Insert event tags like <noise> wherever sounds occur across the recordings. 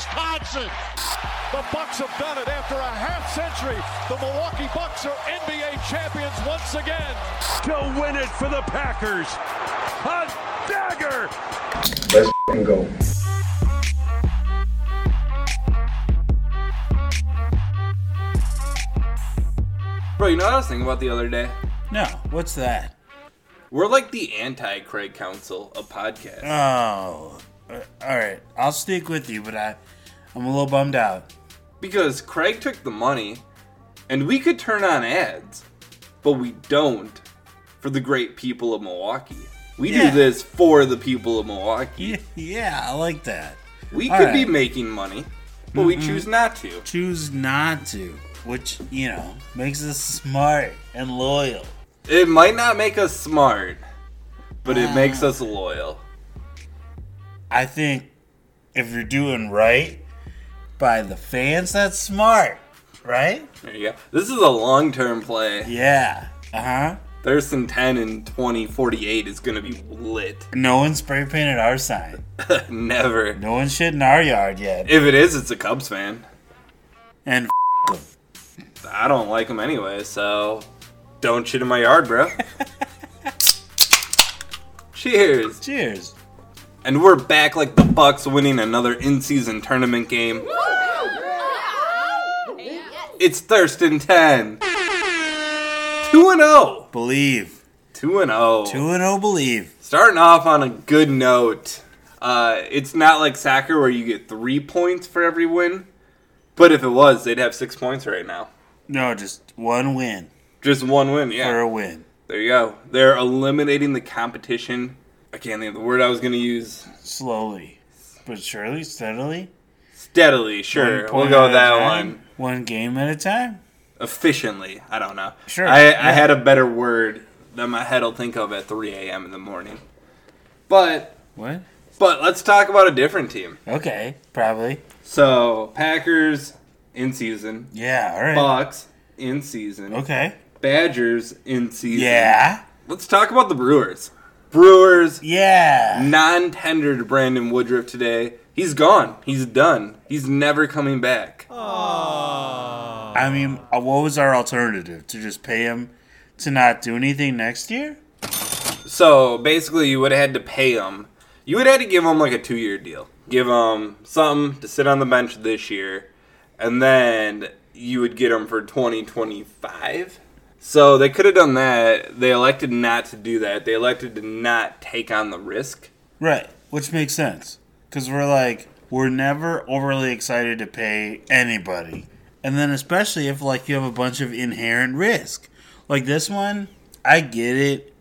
Wisconsin. The Bucks have done it after a half century. The Milwaukee Bucks are NBA champions once again. To win it for the Packers. A dagger. Let's go. Bro, you know what I was thinking about the other day? No, what's that? We're like the anti Craig Counsell of podcasts. Oh, all right. I'll stick with you, but I, I'm a little bummed out. Because Craig took the money, and we could turn on ads, but we don't for the great people of Milwaukee. We Yeah. do this for the people of Milwaukee. Yeah, yeah I like that. We All could be making money, but we choose mm-hmm. not to. Choose not to, which you know makes us smart and loyal. It might not make us smart, but it makes ah. us loyal. I think if you're doing right by the fans, that's smart, right? There you go. This is a long term play. Yeah. Uh huh. Thirst and Ten and 2048 is going to be lit. No one spray painted our sign. <laughs> Never. No one shit in our yard yet. If it is, it's a Cubs fan. And <laughs> I don't like them anyway, so don't shit in my yard, bro. <laughs> Cheers. cheers. And we're back like the Bucks winning another in-season tournament game. It's Thirst and Ten. 2 and 0. Believe. 2 and 0. Two and oh, believe. Starting off on a good note. Uh, it's not like soccer where you get 3 points for every win. But if it was, they'd have 6 points right now. No, just one win Just one win, yeah. for a win. There you go. They're eliminating the competition. I can't think of the word I was going to use. Slowly, but surely, steadily. Steadily, sure. We'll go with that time, one. One game at a time. Efficiently. I don't know. Sure, I, I had a better word that my head will think of at 3 a.m. in the morning. But What? but let's talk about a different team. Okay, probably. So Packers in season, Yeah. All right. Bucks in season, Okay. Badgers in season. Yeah. Let's talk about the Brewers. Brewers Yeah. non-tendered Brandon Woodruff today. He's gone. He's done. He's never coming back. Oh I mean, uh, what was our alternative? To just pay him to not do anything next year? So basically, you would have had to pay him. You would have had to give him like a two-year deal. Give him something to sit on the bench this year, and then you would get him for 2025. So they could have done that. They elected not to do that. They elected to not take on the risk. Right. Which makes sense. Because we're like, we're never overly excited to pay anybody. And then, especially if, like, you have a bunch of inherent risk. Like this one, I get it.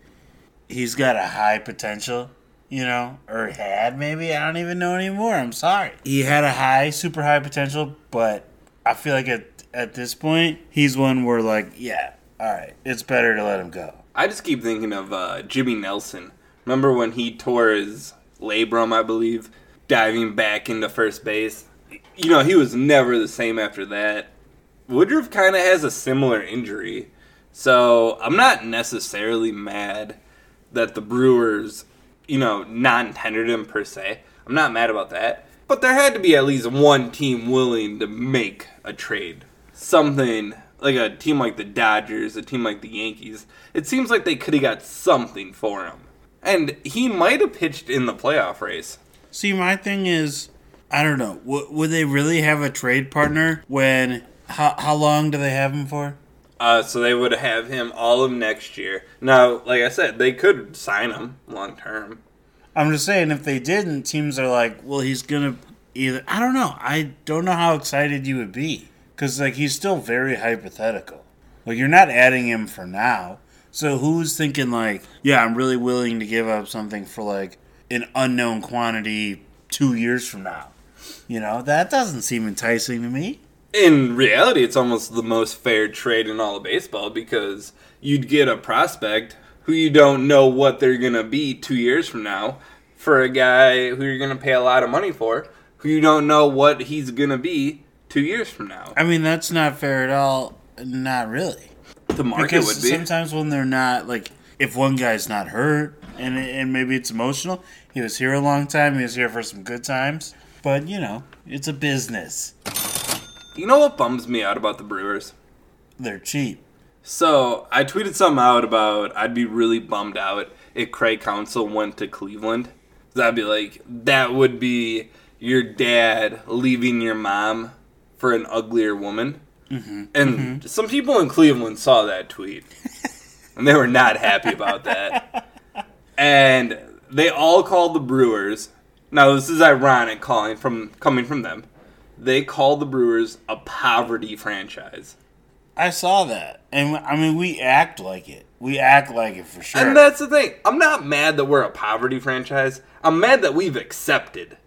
He's got a high potential, you know, or had maybe. I don't even know anymore. I'm sorry. He had a high, super high potential, but I feel like at, at this point, he's one where, like, yeah, all right, it's better to let him go. I just keep thinking of uh, Jimmy Nelson. Remember when he tore his labrum, I believe, diving back into first base? You know, he was never the same after that. Woodruff kind of has a similar injury. So I'm not necessarily mad that the Brewers, you know, non tendered him per se. I'm not mad about that. But there had to be at least one team willing to make a trade. Something like a team like the Dodgers, a team like the Yankees. It seems like they could have got something for him. And he might have pitched in the playoff race. See, my thing is, I don't know. W- would they really have a trade partner when? How how long do they have him for? Uh, so they would have him all of next year. Now, like I said, they could sign him long term. I'm just saying, if they didn't, teams are like, well, he's gonna either. I don't know. I don't know how excited you would be because like he's still very hypothetical. Like you're not adding him for now. So who's thinking like, yeah, I'm really willing to give up something for like an unknown quantity two years from now? You know, that doesn't seem enticing to me. In reality, it's almost the most fair trade in all of baseball because you'd get a prospect who you don't know what they're going to be two years from now for a guy who you're going to pay a lot of money for who you don't know what he's going to be two years from now. I mean, that's not fair at all. Not really. The market because would be. sometimes when they're not like if one guy's not hurt and and maybe it's emotional he was here a long time he was here for some good times But you know, it's a business. You know what bums me out about the Brewers? They're cheap. So I tweeted something out about I'd be really bummed out if Craig Counsell went to Cleveland. I'd be like, that would be your dad leaving your mom for an uglier woman. Mm-hmm. And some people in Cleveland saw that tweet, <laughs> and they were not happy about that. And they all called the Brewers. Now this is ironic, calling from coming from them. They called the Brewers a poverty franchise. I saw that, and I mean, we act like it. We act like it for sure. And that's the thing. I'm not mad that we're a poverty franchise. I'm mad that we've accepted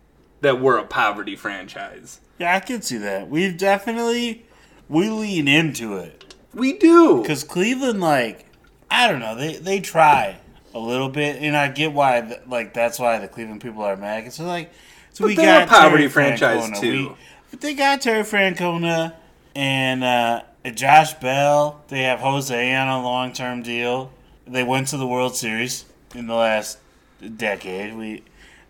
that we're a poverty franchise. Yeah, I can see that. We've definitely we lean into it We do. because Cleveland, like, I don't know, they they try a little bit, and I get why, th- like, that's why the Cleveland people are mad. they're like, so But we they're got a poverty Terry franchise, Francona. too. We- but they got Terry Francona and uh, Josh Bell. They have Jose on a long term deal. They went to the World Series in the last decade. We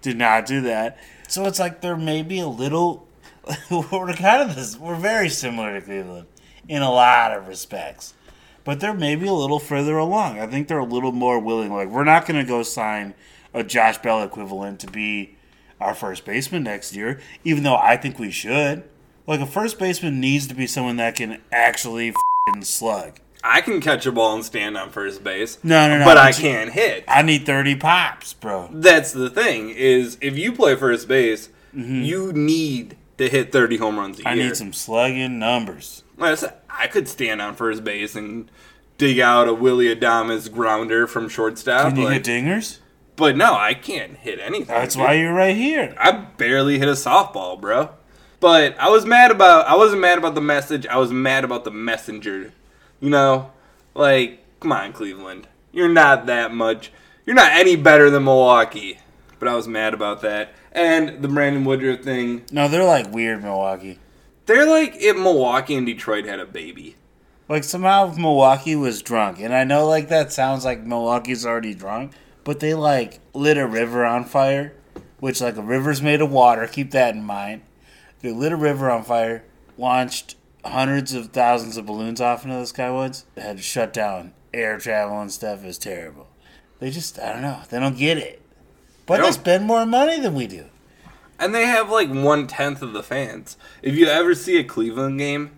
did not do that. So it's like they're maybe a little. <laughs> we're kind of this. We're very similar to Cleveland in a lot of respects, but they're maybe a little further along. I think they're a little more willing. Like we're not going to go sign a Josh Bell equivalent to be our first baseman next year, even though I think we should. Like a first baseman needs to be someone that can actually slug. I can catch a ball and stand on first base. No, no, no, But I can't hit. I need thirty pops, bro. That's the thing is if you play first base, mm-hmm. you need to hit 30 home runs a Mm-hmm. I need some slugging numbers. I I could stand on first base and dig out a Willy Adames grounder from shortstop. Can you like- hit dingers? but no, I can't hit anything. That's dude. why you're right here. I barely hit a softball, bro. But I was mad about I wasn't mad about the message. I was mad about the messenger. You know, like come on, Cleveland. You're not that much. You're not any better than Milwaukee. But I was mad about that. And the Brandon Woodruff thing. No, they're like weird Milwaukee. They're like if Milwaukee and Detroit had a baby. Like somehow Milwaukee was drunk, and I know like that sounds like Milwaukee's already drunk, but they like lit a river on fire, which like a river's made of water. Keep that in mind. They lit a river on fire, launched hundreds of thousands of balloons off into the skywoods, had to shut down air travel and stuff. It was terrible. They just I don't know. They don't get it. But They they spend more money than we do. And they have like one tenth of the fans. If you ever see a Cleveland game,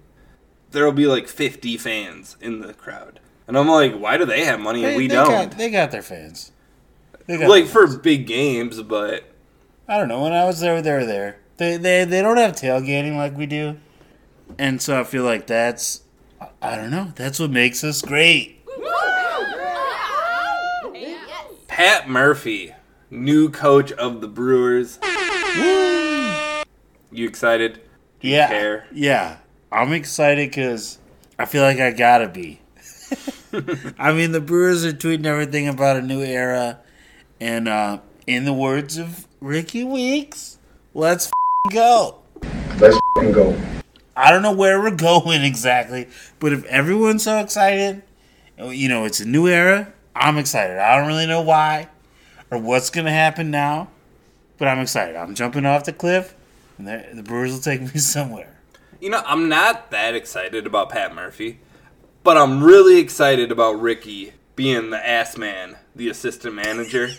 there'll be like 50 fans in the crowd. And I'm like, why do they have money and They, we they don't? Got, they got their fans. They got like their for big games, but I don't know. When I was there, they were there. They they they don't have tailgating like we do, and so I feel like that's I- I don't know. That's what makes us great. Pat Murphy, new coach of the Brewers. You excited? Do you Yeah, care? yeah. I'm excited because I feel like I gotta be. <laughs> I mean, the Brewers are tweeting everything about a new era, and uh, in the words of Rickie Weeks, let's f- go. Let's f***ing go. I don't know where we're going exactly, but if everyone's so excited, you know, it's a new era, I'm excited. I don't really know why or what's going to happen now, but I'm excited. I'm jumping off the cliff, and the, the Brewers will take <laughs> me somewhere. You know, I'm not that excited about Pat Murphy, but I'm really excited about Rickie being the ass man, the assistant manager.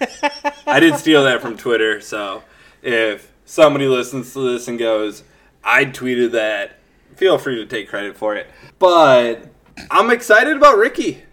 I did steal that from Twitter, so if somebody listens to this and goes, I tweeted that, feel free to take credit for it. But I'm excited about Rickie.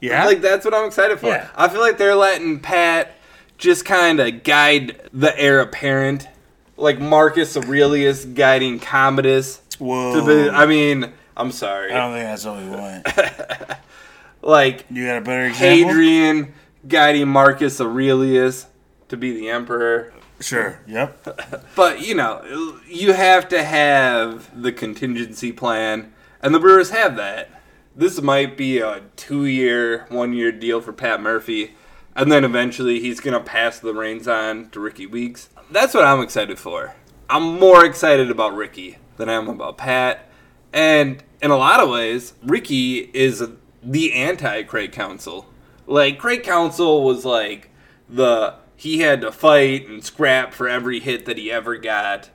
Yeah? Like that's what I'm excited for. Yeah. I feel like they're letting Pat just kind of guide the heir apparent, like Marcus Aurelius guiding Commodus. Whoa. To be, I mean, I'm sorry. I don't think that's what we want. <laughs> like You got a better example? Hadrian guiding Marcus Aurelius to be the emperor. Sure. Yep. <laughs> But you know, you have to have the contingency plan, and the Brewers have that. This might be a two-year, one-year deal for Pat Murphy, and then eventually he's gonna pass the reins on to Rickie Weeks. That's what I'm excited for. I'm more excited about Rickie than I am about Pat, and in a lot of ways, Rickie is the anti-Craig Counsell. Like Craig Counsell was like the he had to fight and scrap for every hit that he ever got.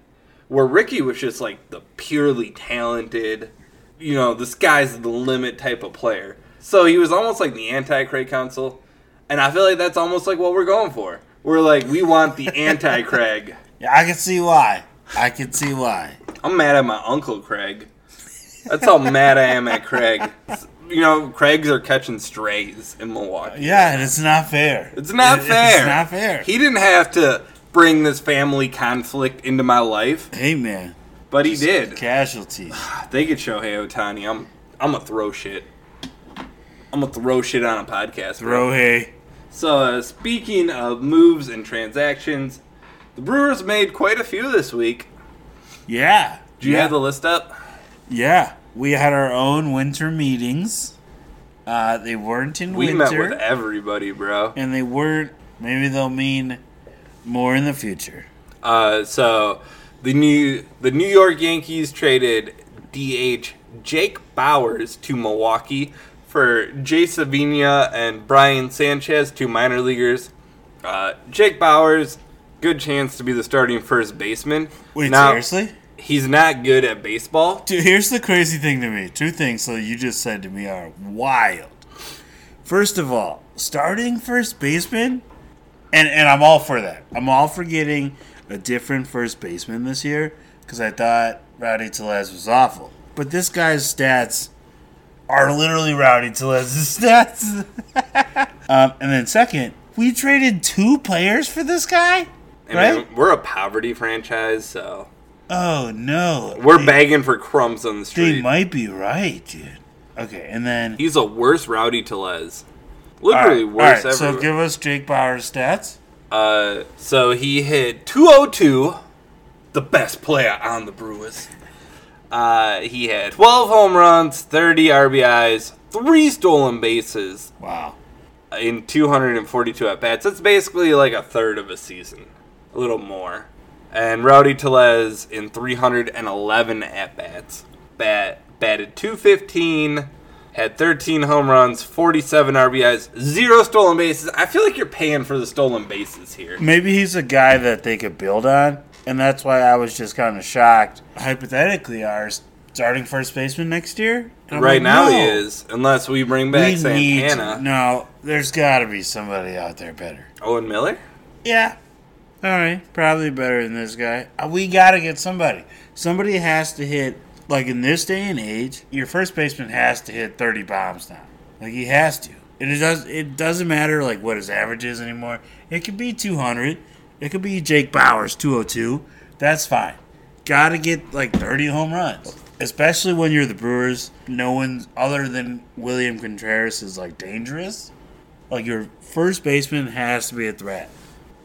where Rickie was just like the purely talented, you know, the sky's the limit type of player. So he was almost like the anti Craig Counsell, and I feel like that's almost like what we're going for. We're like we want the anti Craig. <laughs> Yeah, I can see why. I can see why. I'm mad at my uncle Craig. That's how mad I am at Craig. You know, Craigs are catching strays in Milwaukee. Yeah, and it's not fair. It's not It- fair. It's not fair. He didn't have to bring this family conflict into my life, hey man, but he did. casualties. <sighs> They get Shohei Ohtani. I'm I'm gonna throw shit. I'm gonna throw shit on a podcast. bro. Throw hay. So uh, speaking of moves and transactions, the Brewers made quite a few this week. Yeah. Do you yeah. have the list up? Yeah, we had our own winter meetings. Uh, they weren't in We winter, met with everybody, bro. and they weren't. Maybe they'll mean more in the future. Uh, so the new the New York Yankees traded DH Jake Bauers to Milwaukee for Jace Avina and Brian Sanchez, two minor leaguers. Uh, Jake Bauers, good chance to be the starting first baseman. Wait, Now, seriously? He's not good at baseball. Dude, here's the crazy thing to me. Two things that you just said to me are wild. First of all, starting first baseman, and and I'm all for that. I'm all for getting a different first baseman this year because I thought Rowdy Tellez was awful. But this guy's stats are literally Rowdy Tellez's <laughs> stats. um, and then second, we traded two players for this guy, I right? mean, we're a poverty franchise, so oh no, we're They- begging for crumbs on the street. They might be right, dude. Okay, and then He's a worse Rowdy Tellez. Literally All right, worse right, So give us Jake Bauer's stats. Uh, so he hit 202, the best player on the Brewers. Uh, he had 12 home runs, 30 RBIs, three stolen bases Wow. in 242 at bats. That's basically like a third of a season, a little more. And Rowdy Tellez in 311 at bats, bat batted 215, had 13 home runs, 47 RBIs, zero stolen bases. I feel like you're paying for the stolen bases here. Maybe he's a guy that they could build on, and that's why I was just kind of shocked. Hypothetically, our starting first baseman next year. And right like, now no, he is, unless we bring back We need Santana. to, no. There's got to be somebody out there better. Owen Miller? Yeah. All right, probably better than this guy. Uh, We got to get somebody. Somebody has to hit like in this day and age. Your first baseman has to hit 30 bombs now. Like he has to. It does. It doesn't matter like what his average is anymore. It could be 200. It could be Jake Bauers 202. That's fine. Got to get like 30 home runs. Especially when you're the Brewers, no one other than William Contreras is like dangerous. Like your first baseman has to be a threat.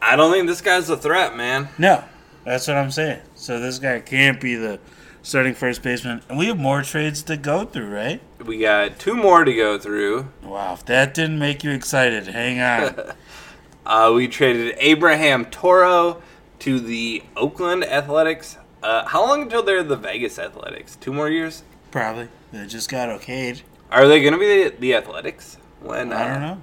I don't think this guy's a threat, man. No, that's what I'm saying. So this guy can't be the starting first baseman. And we have more trades to go through, right? We got two more to go through. Wow, if that didn't make you excited, hang on. <laughs> Uh, we traded Abraham Toro to the Oakland Athletics. Uh, how long until they're the Vegas Athletics? Two more years? Probably. They just got okayed. Are they going to be the, the Athletics? When I don't uh, know.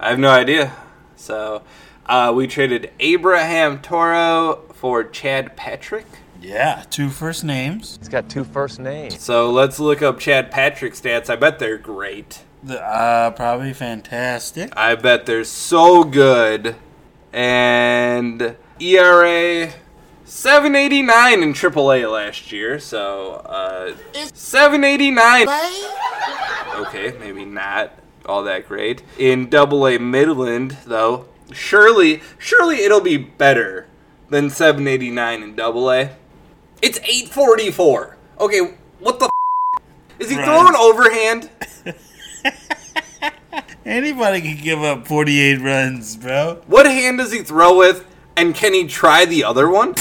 I have no idea. So uh, we traded Abraham Toro for Chad Patrick. Yeah, two first names. He's got two first names. So let's look up Chad Patrick's stats. I bet they're great. The, uh, probably fantastic. I bet they're so good. And ERA 789 in AAA last year. So uh, 789. Okay, maybe not all that great. In AA Midland, though, surely, surely it'll be better than 789 in AA. It's 844. Okay, what the? F- Is he Right. throwing overhand? <laughs> Anybody can give up 48 runs, bro. What hand does he throw with? And can he try the other one?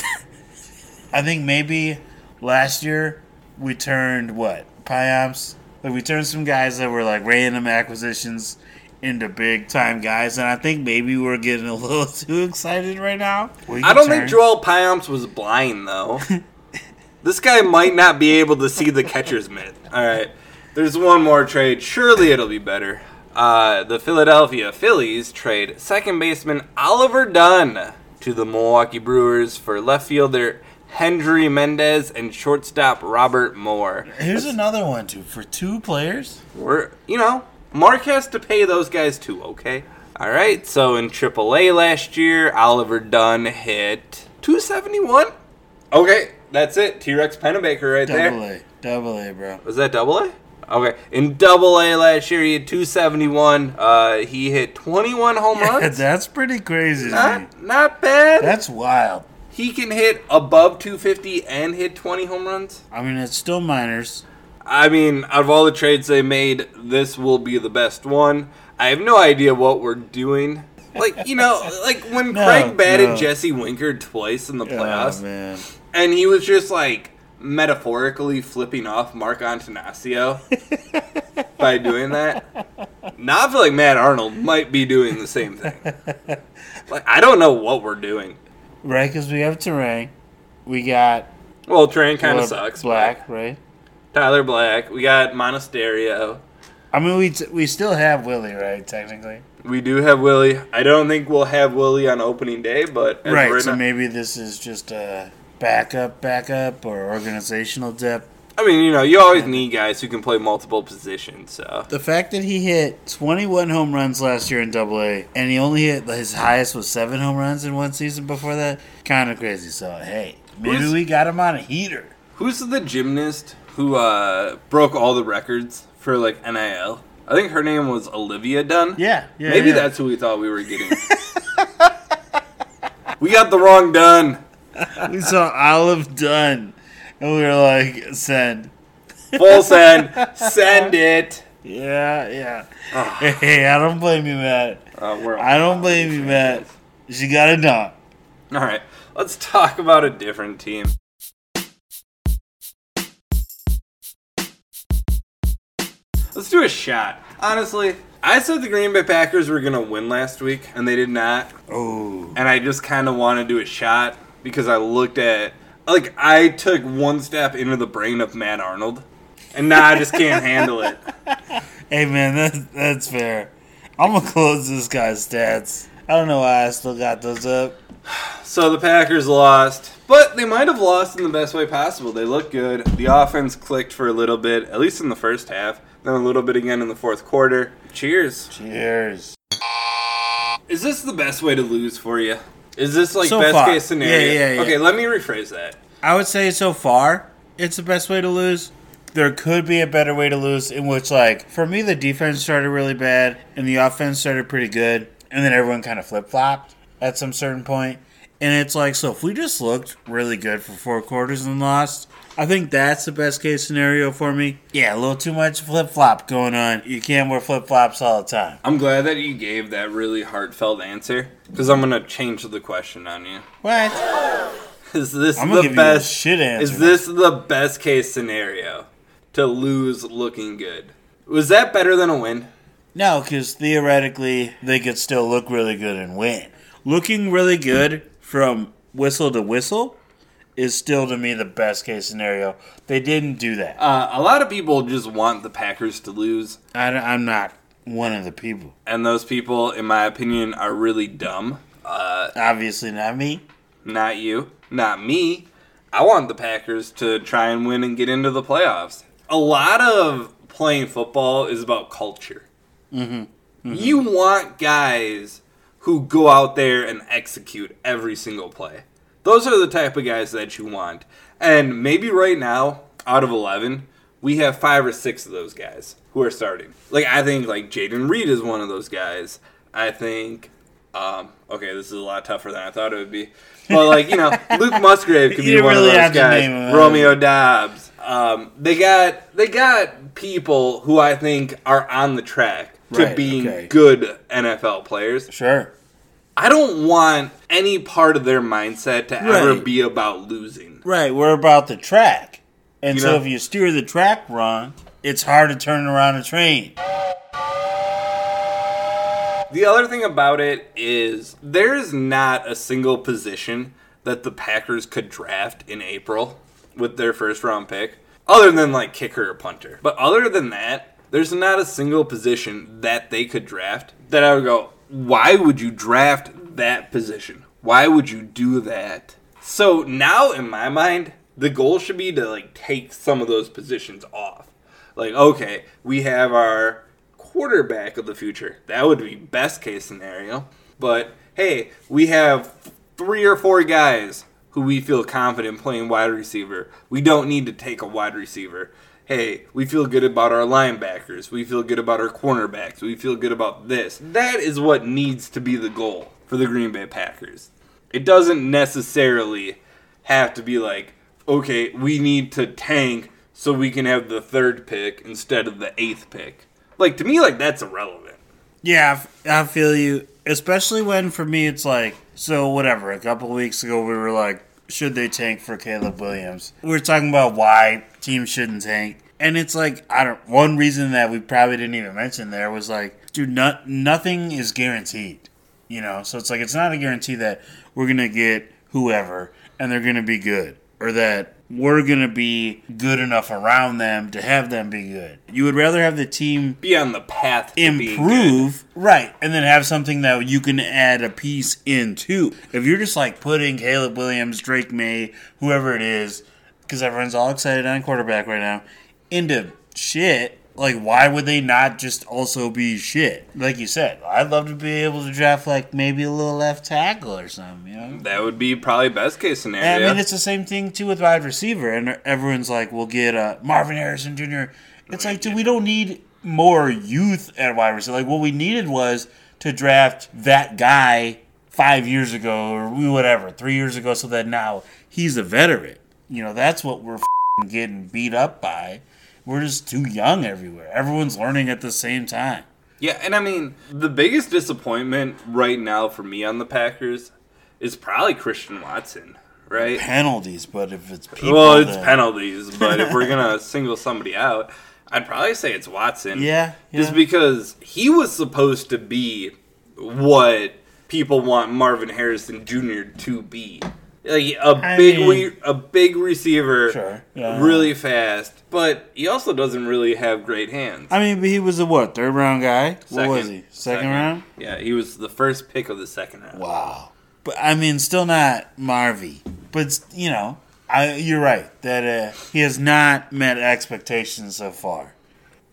I think maybe last year we turned what? Payamps? Like we turned some guys that were like random acquisitions into big time guys, and I think maybe we're getting a little <laughs> too excited right now. I don't turn- think Joel Payamps was blind though. <laughs> this guy might not be able to see the catcher's mitt. All right, there's one more trade. Surely it'll be better. Uh, the Philadelphia Phillies trade second baseman Oliver Dunn to the Milwaukee Brewers for left fielder Hendry Mendez, and shortstop Robert Moore. Here's another one too for two players. We're, you know, Mark has to pay those guys too, okay? All right, so in AAA last year, Oliver Dunn hit 271. Okay, that's it. T Rex Pennebaker right there. Double A, double A, bro. Was that double A? Okay. In double A last year, he had 271. Uh, he hit 21 home runs. That's pretty crazy. Not, not bad. That's wild. he can hit above 250 and hit 20 home runs. I mean, it's still minors. I mean, out of all the trades they made, this will be the best one. I have no idea what we're doing. Like, you know, <laughs> like when No, Craig batted no. Jesse Winker twice in the Oh playoffs, man. and he was just like metaphorically flipping off Mark Attanasio by doing that. Now I feel like Matt Arnold might be doing the same thing. Like I don't know what we're doing. Right, because we have terrain. We got Well, Turang kind of sucks. Black, right? Tyler Black. We got Monasterio. I mean, we t- we still have Willie, right? Technically, We do have Willie. I don't think we'll have Willie on opening day, but right. So maybe this is just a backup, backup, or organizational depth. I mean, you know, you always need guys who can play multiple positions. So The fact that he hit 21 home runs last year in Double A, and he only hit his highest was seven home runs in one season before that, kind of crazy. So hey, maybe Who's- we got him on a heater. Who's the gymnast who uh, broke all the records for like NIL? I think her name was Olivia Dunne. Yeah, yeah. Maybe yeah. that's who we thought we were getting. <laughs> we got the wrong Dunn. We saw Olive Dunn, and we were like, send. Full send. Send <laughs> it. Yeah, yeah. <laughs> Hey, I don't blame you, Matt. Uh, we're I don't blame you, Matt. <laughs> She got it done. All right. Let's talk about a different team. Let's do a shot. Honestly, I said the Green Bay Packers were going to win last week, and they did not. Oh, and I just kind of want to do a shot because I looked at like I took one step into the brain of Matt Arnold, and now I just can't handle it. <laughs> hey man, that's that's fair. I'm gonna close this guy's stats. I don't know why I still got those up. <sighs> So the Packers lost, but they might have lost in the best way possible. They look good. The offense clicked for a little bit, at least in the first half, then a little bit again in the fourth quarter. Cheers. Cheers. Is this the best way to lose for you? Is this like So best far. case scenario? Yeah, yeah, yeah. Okay, let me rephrase that. I would say so far, it's the best way to lose. There could be a better way to lose, in which, like, for me, the defense started really bad and the offense started pretty good, and then everyone kind of flip flopped at some certain point. And it's like, so if we just looked really good for four quarters and lost, I think that's the best case scenario for me. Yeah, a little too much flip flop going on. You can't wear flip flops all the time. I'm glad that you gave that really heartfelt answer because I'm gonna change the question on you. What? <laughs> Is this I'm the best? shit answer. Is this the best case scenario to lose looking good? Was that better than a win? No, because theoretically they could still look really good and win. Looking really good from whistle to whistle is still to me the best case scenario. They didn't do that. Uh, a lot of people just want the Packers to lose, I, am not one of the people. and those people, in my opinion, are really dumb. Uh, Obviously, not me. not you, not me. I want the Packers to try and win and get into the playoffs. A lot of playing football is about culture. You want guys who go out there and execute every single play. Those are the type of guys that you want. And maybe right now, out of 11, we have five or six of those guys who are starting. Like, I think, like, Jayden Reed is one of those guys. I think, um, okay, this is a lot tougher than I thought it would be. But, like, you know, <laughs> Luke Musgrave could You be one really of those guys. Romeo Doubs. Um, they got they got people who I think are on the track to Right, being okay. good NFL players. Sure. I don't want any part of their mindset to ever be about losing. Right, we're about the track. And You so know- if you steer the track wrong, it's hard to turn around a train. The other thing about it is there is not a single position that the Packers could draft in April with their first round pick, other than like kicker or punter. But other than that, there's not a single position that they could draft that I would go, why would you draft that position? Why would you do that? So now, in my mind, the goal should be to like take some of those positions off. Like, okay, we have our quarterback of the future. That would be best case scenario. But hey, we have three or four guys who we feel confident playing wide receiver. We don't need to take a wide receiver. Hey, we feel good about our linebackers. We feel good about our cornerbacks. We feel good about this. That is what needs to be the goal for the Green Bay Packers. It doesn't necessarily have to be like, okay, we need to tank so we can have the third pick instead of the eighth pick. Like, to me, like, that's irrelevant. Yeah, I feel you. Especially when for me it's like so whatever. A couple weeks ago we were like, should they tank for Caleb Williams? We were talking about why teams shouldn't tank, and it's like I don't. One reason that we probably didn't even mention there was like, dude, not, nothing is guaranteed. You know, so it's like it's not a guarantee that we're gonna get whoever and they're gonna be good, or that we're gonna be good enough around them to have them be good. You would rather have the team Be on the path to improve, right, and then have something that you can add a piece into. If you're just like putting Caleb Williams, Drake Maye, whoever it is, because everyone's all excited on quarterback right now, into shit. Like, why would they not just also be shit? Like you said, I'd love to be able to draft like maybe a little left tackle or something. You know, That would be probably best case scenario. and I mean, it's the same thing too with wide receiver, and everyone's like, "We'll get uh, Marvin Harrison Jr." It's like, dude, we don't need more youth at wide receiver. Like, what we needed was to draft that guy five years ago or whatever, three years ago, so that now he's a veteran. You know, that's what we're f***ing getting beat up by. We're just too young everywhere. Everyone's learning at the same time. Yeah, and I mean, the biggest disappointment right now for me on the Packers is probably Christian Watson, right? Penalties, but if it's people, well, it's then- penalties, but if we're <laughs> gonna single somebody out, I'd probably say it's Watson. Yeah, just because he was supposed to be what people want Marvin Harrison Jr. to be. Like a I big, mean- re- a big receiver, Sure, yeah. really fast, but he also doesn't really have great hands. I mean, but he was a what third round guy? what was he? Second, Second. round? Yeah, he was the first pick of the second round. Wow. But I mean, still not Marvy. But you know, I you're right that uh, he has not met expectations so far.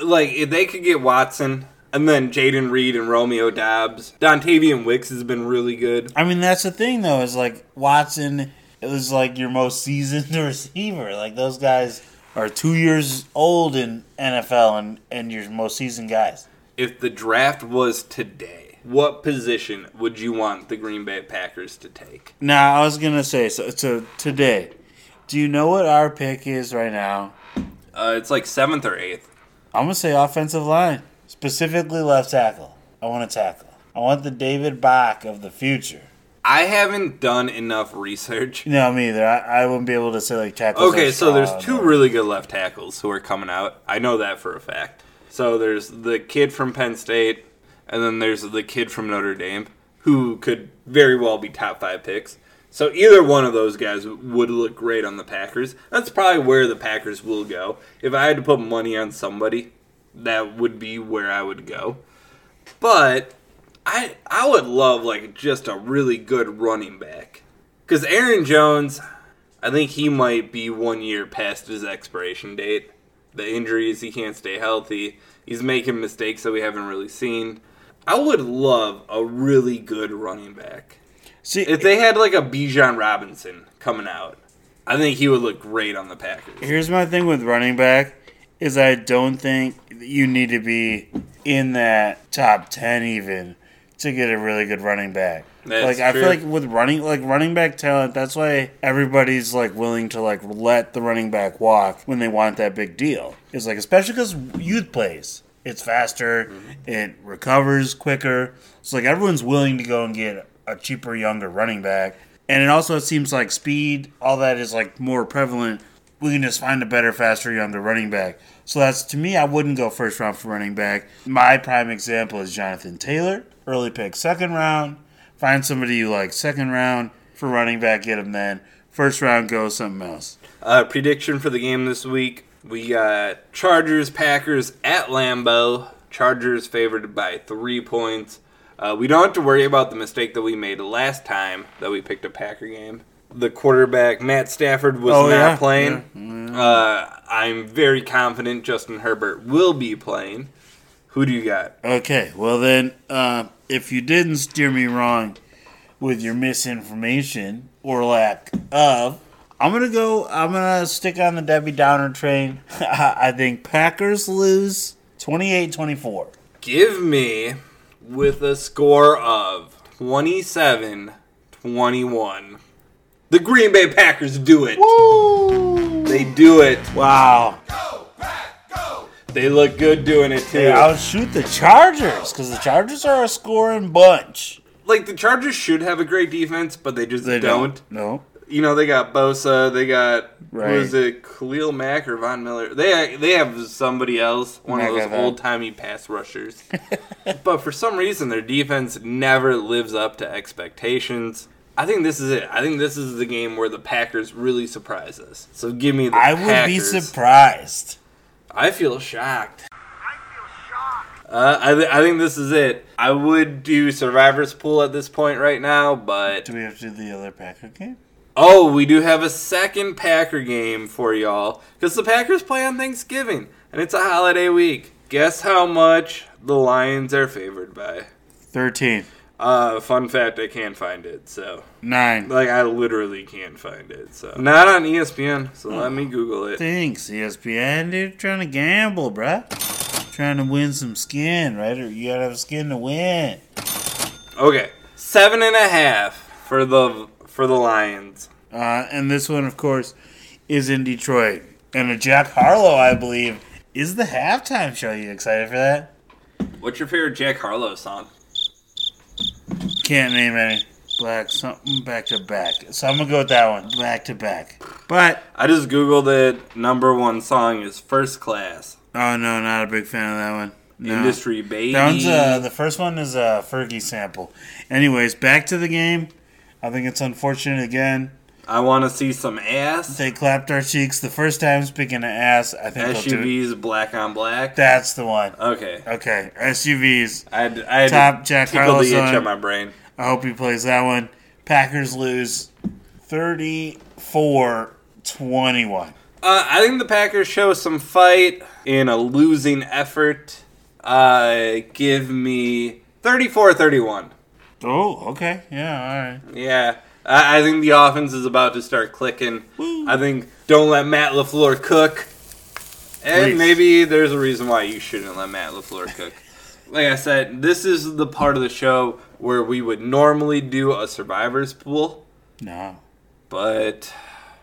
Like if they could get Watson and then Jayden Reed and Romeo Doubs, Dontayvion Wicks has been really good. I mean, that's the thing though. Is like Watson. It was like your most <laughs> seasoned receiver. Like those guys are two years old in NFL and and your most seasoned guys. If the draft was today, what position would you want the Green Bay Packers to take? Now I was gonna say so. So today, do you know what our pick is right now? Uh, it's like seventh or eighth. I'm gonna say offensive line, specifically left tackle. I want to tackle. I want the David Bach of the future. I haven't done enough research. <laughs> No, me either. I, I wouldn't be able to say like tackles. Okay, so there's two or- really good left tackles who are coming out. I know that for a fact. So there's the kid from Penn State, and then there's the kid from Notre Dame, who could very well be top five picks. So either one of those guys would look great on the Packers. That's probably where the Packers will go. If I had to put money on somebody, that would be where I would go. But I I would love like just a really good running back. Cuz Aaron Jones, I think he might be 1 year past his expiration date. The injuries, he can't stay healthy. He's making mistakes that we haven't really seen. I would love a really good running back. See, If they had like a Bijan Robinson coming out, I think he would look great on the Packers. here's my thing with running back is I don't think you need to be in that top ten even to get a really good running back. That's like I true. feel like with running like running back talent, that's why everybody's like willing to like let the running back walk when they want that big deal. It's like especially because youth plays. It's faster, Mm-hmm. it recovers quicker. So like everyone's willing to go and get a cheaper, younger running back. And it also seems like speed, all that is like more prevalent. We can just find a better, faster, younger running back. So that's to me, I wouldn't go first round for running back. My prime example is Jonathan Taylor, early pick, second round. Find somebody you like second round for running back, get him then. First round, go something else. Uh, prediction for the game this week: we got Chargers Packers at Lambeau. Chargers favored by three points. Uh, we don't have to worry about the mistake that we made last time that we picked a Packer game the quarterback Matt Stafford was Oh, not yeah? playing. Uh, I'm very confident Justin Herbert will be playing. Who do you got? Okay, well then, uh, if you didn't steer me wrong with your misinformation or lack of, I'm gonna go. I'm gonna stick on the Debbie Downer train. <laughs> I think Packers lose 28-24. Give me with a score of 27 21. The Green Bay Packers do it. They do it. Wow. They look good doing it too. They outshoot the Chargers because the Chargers are a scoring bunch. like the Chargers should have a great defense, but they just They don't. don't. No. You know, they got Bosa, they got Right. who is it, Khalil Mack or Von Miller? They they have somebody else, one of Mack, I those old timey pass rushers. <laughs> but for some reason, their defense never lives up to expectations. I think this is it. I think this is the game where the Packers really surprise us. So give me the I would Packers. be surprised. I feel shocked. I feel shocked. Uh, I, th- I think this is it. I would do Survivor's Pool at this point right now, but Do we have to do the other Packer game? oh, we do have a second Packer game for y'all because the Packers play on Thanksgiving and it's a holiday week. Guess how much the Lions are favored by? 13. Uh, fun fact, I can't find it. So, 9. like, I literally can't find it. So, not on ESPN. So let me Google it. Thanks, ESPN, dude. Trying to gamble, bruh. Trying to win some skin, right? Or you gotta have skin to win. Okay, seven and a half for the for the Lions. Uh, and this one, of course, is in Detroit. And a Jack Harlow, I believe, is the halftime show. You excited for that? What's your favorite Jack Harlow song? Can't name any. Black something back to back. So I'm gonna go with that one, back to back. But I just googled it. Number one song is First Class. oh no, not a big fan of that one. No. Industry baby. That one's uh, the first one is a Fergie sample. Anyways, back to the game. I think it's unfortunate again. I want to see some ass. They clapped our cheeks the first time. Speaking of ass, I think. SUVs, black on black. That's the one. Okay. Okay, SUVs. I had, I had Top to Jack tickle the itch on my brain. I hope he plays that one. Packers lose 34 21. Uh, I think the Packers show some fight in a losing effort. Uh, give me 34-31. Oh, okay. Yeah, all right. Yeah. I, I think the offense is about to start clicking. I think don't let Matt LaFleur cook. And Please. maybe there's a reason why you shouldn't let Matt LaFleur cook. <laughs> Like I said, this is the part of the show where we would normally do a survivor's pool, No. but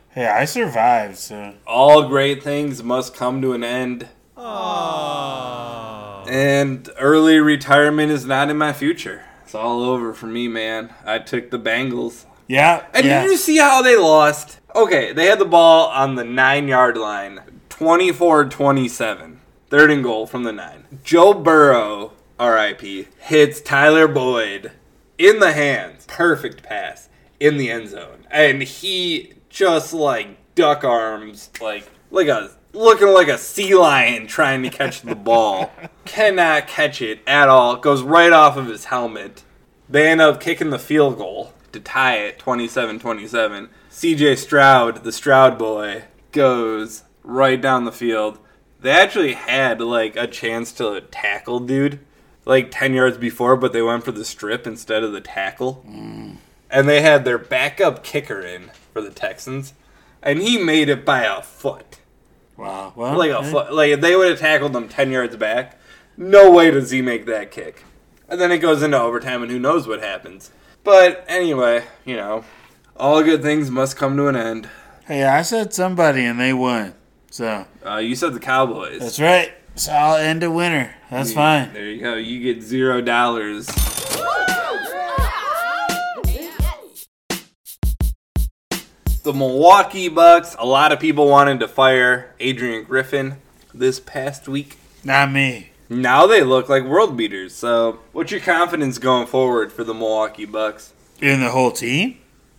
Hey, I survived, so. all great things must come to an end. Oh. And early retirement is not in my future. It's all over for me, man. I took the Bengals. Yeah. And yeah. did you see how they lost? Okay, they had the ball on the nine yard line, 24 27. Third and goal from the nine. Joe Burrow, RIP, hits Tyler Boyd in the hands. Perfect pass in the end zone. And he just like duck arms, like, like a. Looking like a sea lion trying to catch the ball. <laughs> Cannot catch it at all. Goes right off of his helmet. They end up kicking the field goal to tie it 27 27. CJ Stroud, the Stroud boy, goes right down the field. They actually had like a chance to tackle dude like 10 yards before, but they went for the strip instead of the tackle. Mm. And they had their backup kicker in for the Texans, and he made it by a foot. Wow. Well, Like a hey. foot. Like they would have tackled him 10 yards back, no way does he make that kick. And then it goes into overtime, and who knows what happens. But anyway, you know, all good things must come to an end. Hey, I said somebody and they won. So, Uh, you said the Cowboys. that's right. So I'll end a winner. That's fine. There you go. You get zero dollars. The Milwaukee Bucks. A lot of people wanted to fire Adrian Griffin this past week. Not me. Now they look like world beaters. So, what's your confidence going forward for the Milwaukee Bucks? In the whole team?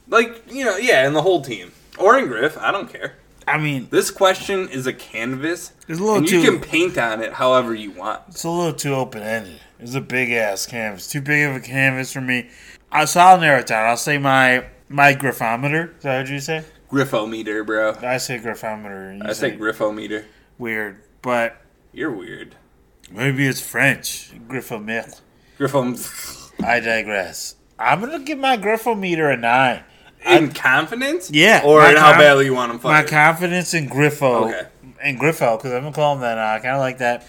Like, you know, yeah, in the whole team. Or in Griff, I don't care. I mean, This question is a canvas, it's a little and you too. can paint on it however you want. It's a little too open ended. It's a big ass canvas. Too big of a canvas for me. I, so I'll narrow it down. I'll say my My griffometer. Is that what you say? Griffometer, bro. I say griffometer. You I say griffometer. weird, but You're weird. Maybe it's French. Griffometer. Griffo I digress. I'm gonna give my griffometer a nine. in confidence? Yeah, Or in how conf- badly you want him My confidence in Griffo Okay. and Griffo, because I'm gonna call him that now. I kind of like that.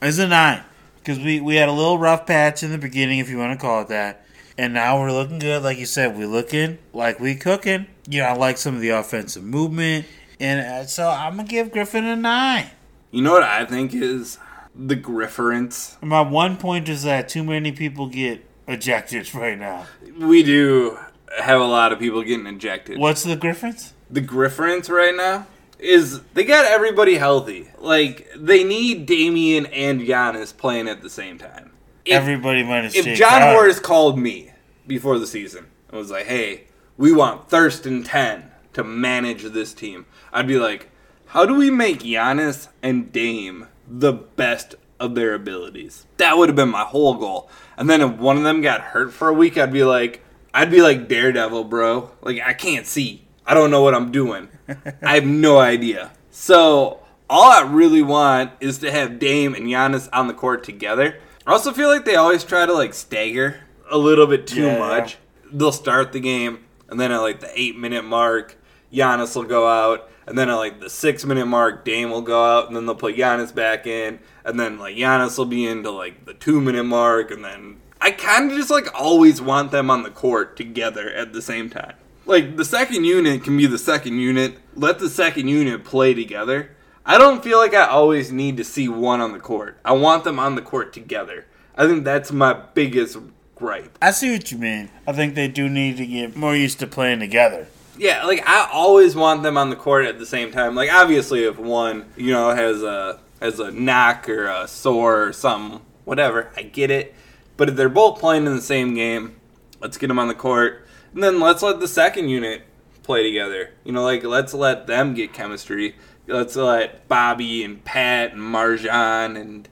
Is a nine because we we had a little rough patch in the beginning, if you want to call it that, and now we're looking good. Like you said, We're looking like we cooking. You know, I like some of the offensive movement, and uh, so I'm gonna give Griffin a nine. you know what I think is the grifference? My one point is that too many people get ejected <laughs> right now. We do have a lot of people getting ejected. What's the Griffins? the grifference right now is they got everybody healthy. Like they need Damian and Giannis playing at the same time. If, Everybody minus if Jay John Crowder. Morris called me before the season and was like, "Hey, we want Thirst and Ten to manage this team," I'd be like, "How do we make Giannis and Dame the best of their abilities?" That would have been my whole goal. And then if one of them got hurt for a week, I'd be like, I'd be like Daredevil, bro. Like I can't see. I don't know what I'm doing. <laughs> I have no idea. So all I really want is to have Dame and Giannis on the court together. I also feel like they always try to like stagger a little bit too Yeah, much. They'll start the game and then at like the eight minute mark, Giannis will go out, and then at like the six minute mark, Dame will go out, and then they'll put Giannis back in, and then like Giannis will be into like the two minute mark, and then I kind of just like always want them on the court together at the same time. Like the second unit can be the second unit. Let the second unit play together. I don't feel like I always need to see one on the court. I want them on the court together. I think that's my biggest gripe. I see what you mean. I think they do need to get more used to playing together. Yeah, like I always want them on the court at the same time. Like obviously, if one you know has a has a knock or a sore or something, whatever, I get it. But if they're both playing in the same game, let's get them on the court, and then let's let the second unit play together. You know, like let's let them get chemistry. Let's let Bobby and Pat and MarJon and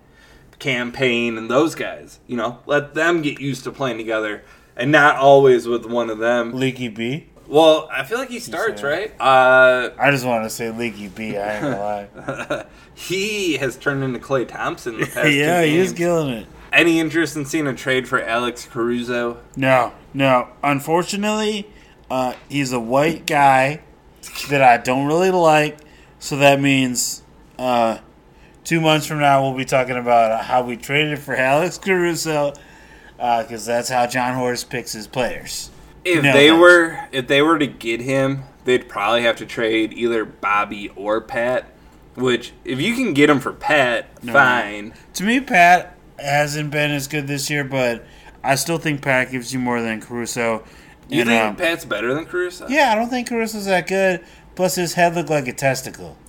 Campaign and those guys. You know, let them get used to playing together, and not always with one of them. Leaky B. Well, I feel like he starts right. Uh, I just want to say Leaky B. I ain't gonna lie. <laughs> he has turned into Klay Thompson the <laughs> past yeah, two he was games. killing it. Any interest in seeing a trade for Alex Caruso? No, no. Unfortunately, uh, he's a white guy that I don't really like. So that means uh, two months from now we'll be talking about how we traded for Alex Caruso because that's how Jon Horst picks his players. If No, they thanks. were, if they were to get him, they'd probably have to trade either Bobby or Pat. Which, if you can get him for Pat, fine. To me, Pat hasn't been as good this year, but I still think Pat gives you more than Caruso. You And, think um, Pat's better than Caruso? Yeah, I don't think Caruso's that good. Plus, his head looked like a testicle. <laughs>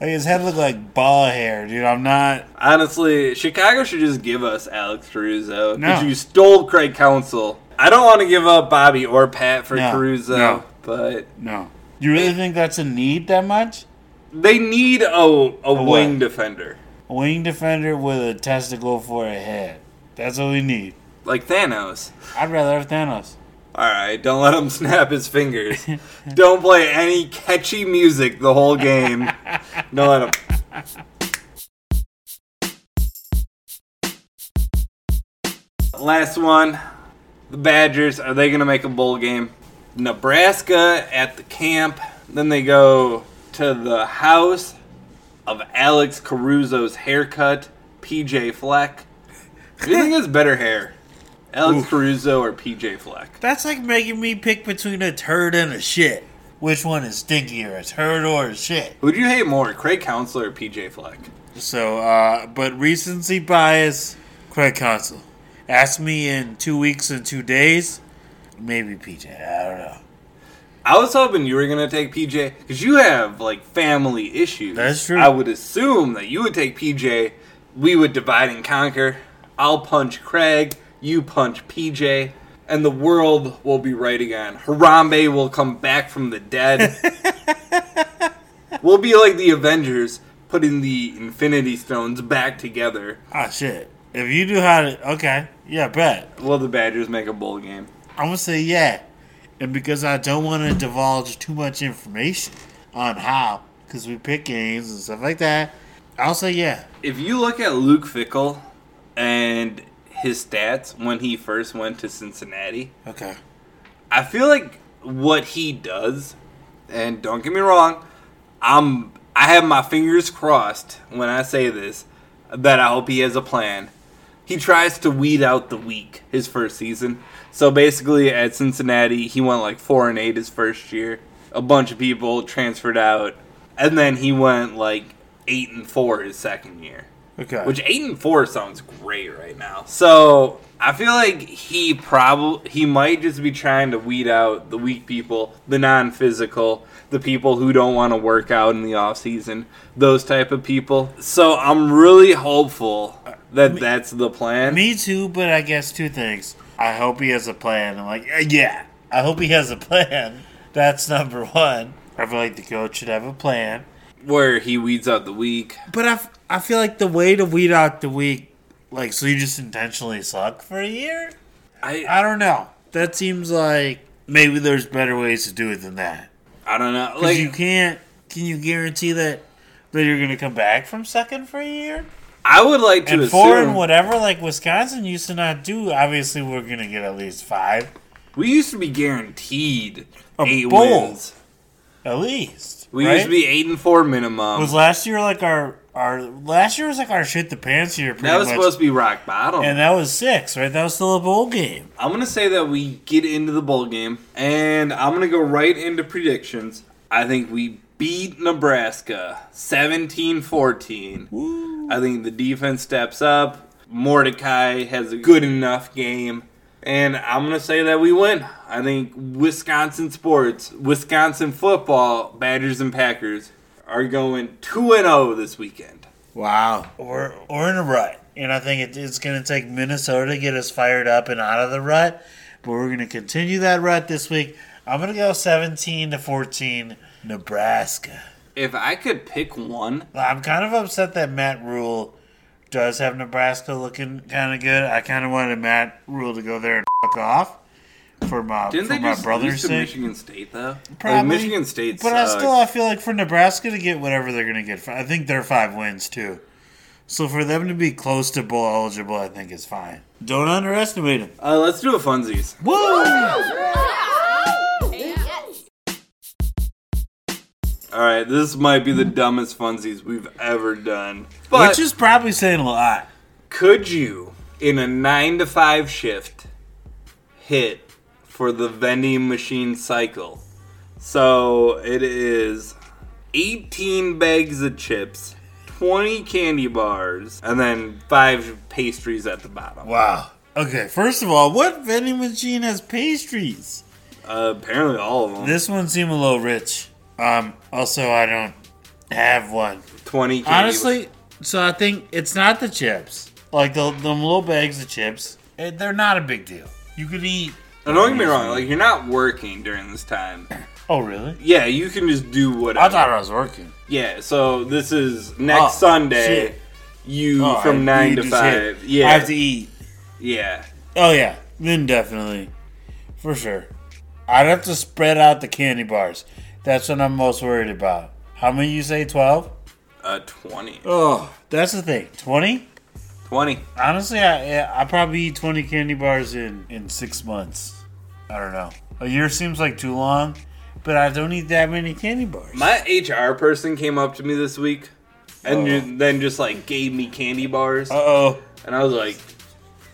like his head looked like ball hair, dude. I'm not. Honestly, Chicago should just give us Alex Caruso. No. Because you stole Craig Counsell. I don't want to give up Bobby or Pat for No, Caruso, no. but No. You really think that's a need that much? they need a, a, what? wing defender. A wing defender with a testicle for a head. That's what we need. Like Thanos. I'd rather have Thanos. Alright, don't let him <laughs> snap his fingers. <laughs> don't play any catchy music the whole game. <laughs> Don't let him. Last one. The Badgers, are they going to make a bowl game? Nebraska at the camp. Then they go to the house of Alex Caruso's haircut, PJ Fleck. Who do you think has better hair? Alex Caruso or PJ Fleck? That's like making me pick between a turd and a shit. Which one is stinkier, a turd or a shit? Who'd you hate more, Craig Counsell or PJ Fleck? So, uh, but recency bias, Craig Counsell. Ask me in two weeks and two days, maybe PJ. I don't know. I was hoping you were gonna take PJ because you have like family issues. That's true. I would assume that you would take PJ. We would divide and conquer. I'll punch Craig. You punch PJ. And the world will be right again. Harambe will come back from the dead. <laughs> we'll be like the Avengers, putting the Infinity Stones back together. Ah, shit. If you knew how to, okay, yeah, bet. Will the Badgers make a bowl game? I'm gonna say yeah. and because I don't want to divulge too much information on how, because we pick games and stuff like that, I'll say yeah. If you look at Luke Fickell and his stats when he first went to Cincinnati, Okay. I feel like what he does, and don't get me wrong, I'm I have my fingers crossed when I say this that I hope he has a plan. He tries to weed out the weak his first season. So basically at Cincinnati, he went like 4 and 8 his first year. A bunch of people transferred out and then he went like 8 and 4 his second year. Okay. Which eight and four sounds great right now. So I feel like he probably he might just be trying to weed out the weak people, the non-physical, the people who don't want to work out in the off season, those type of people. So I'm really hopeful that that's the plan. Me too, but I guess two things. I hope he has a plan. I'm like, uh, yeah, I hope he has a plan. That's number one. I feel like the coach should have a plan. where he weeds out the weak. But I, f- I feel like the way to weed out the weak, like, so you just intentionally suck for a year? I I don't know. That seems like maybe there's better ways to do it than that. I don't know. Because Like you can't, can you guarantee that that you're going to come back from second for a year? I would like to And assume four and whatever, like Wisconsin used to not do. Obviously, we're going to get at least five. we used to be guaranteed A eight bowl. wins. At least. We right? used to be eight and four minimum. Was last year like our our last year was like our shit the pants year? Pretty that was much. supposed to be rock bottom. and that was six, right? That was still a bowl game. I'm gonna say that we get into the bowl game, and I'm gonna go right into predictions. I think we beat Nebraska 17-14. I think the defense steps up. Mordecai has a good enough game, and I'm gonna say that we win. I think Wisconsin sports, Wisconsin football, Badgers and Packers are going two and zero this weekend. Wow, we're we're in a rut, and I think it, it's going to take Minnesota to get us fired up and out of the rut. But we're going to continue that rut this week. I'm going to go 17 to 14, Nebraska. If I could pick one, I'm kind of upset that Matt Rhule does have Nebraska looking kind of good. I kind of wanted Matt Rhule to go there and fuck off for my didn't for they my just brother's lose to sake. Michigan State though? Like, Probably. Michigan State, But I sucks. still I feel like for Nebraska to get whatever they're going to get, I think they're five wins too. So for them to be close to bowl eligible, I think is fine. Don't underestimate them. Uh, let's do a funsies. Woo! All right, this might be the dumbest funsies we've ever done. But Which is probably saying a lot. could you, in a nine to five shift, hit for the vending machine cycle? So it is 18 bags of chips, 20 candy bars, and then five pastries at the bottom. Wow. Okay, first of all, what vending machine has pastries? Uh, apparently, all of them. This one seemed a little rich. Um. Also, I don't have one. 20 candy Honestly, so I think it's not the chips. Like the the little bags of chips, eh, they're not a big deal. You could eat. Now, don't get me wrong, like, you're not working during this time. <clears throat> Oh, really? Yeah, you can just do whatever. I thought I was working. Yeah, so this is next Oh, Sunday. shit. You Oh, I- from nine you to just five. hit. Yeah, I have to eat. yeah. Oh yeah, then definitely, for sure. I'd have to spread out the candy bars. That's what I'm most worried about. How many you say? Twelve? Uh, 20. Oh, that's the thing. Twenty? 20. Honestly, I I probably eat twenty candy bars in in six months. I don't know. A year seems like too long, but I don't eat that many candy bars. My HR person came up to me this week and Oh. then just like gave me candy bars. Uh oh. and I was like,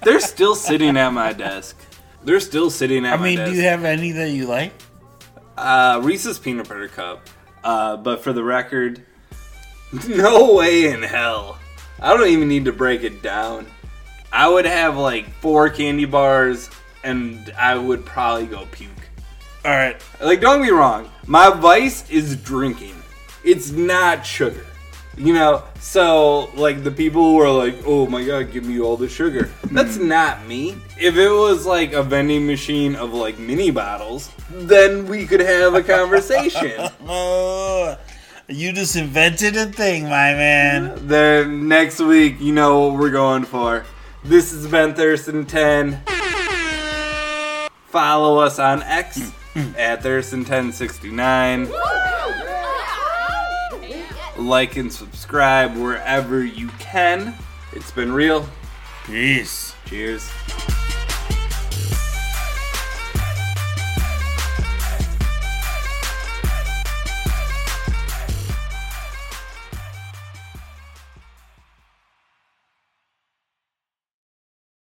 they're still sitting at my desk. They're still sitting at my desk. I mean, do you have any that you like? Uh, Reese's peanut butter cup. Uh, but for the record, <laughs> no way in hell. I don't even need to break it down. I would have like four candy bars, and I would probably go puke. All right. Like, don't get me wrong. My vice is drinking. It's not sugar. You know, so like the people who are like, "Oh my god, give me all the sugar." That's mm-hmm. not me. If it was like a vending machine of like mini bottles, then we could have a conversation. <laughs> Oh, you just invented a thing, my man. then next week, you know what we're going for. This has been Thirst and Ten. Follow us on X mm-hmm. at Thurston1069. Like and subscribe wherever you can. It's been real. Peace. Cheers.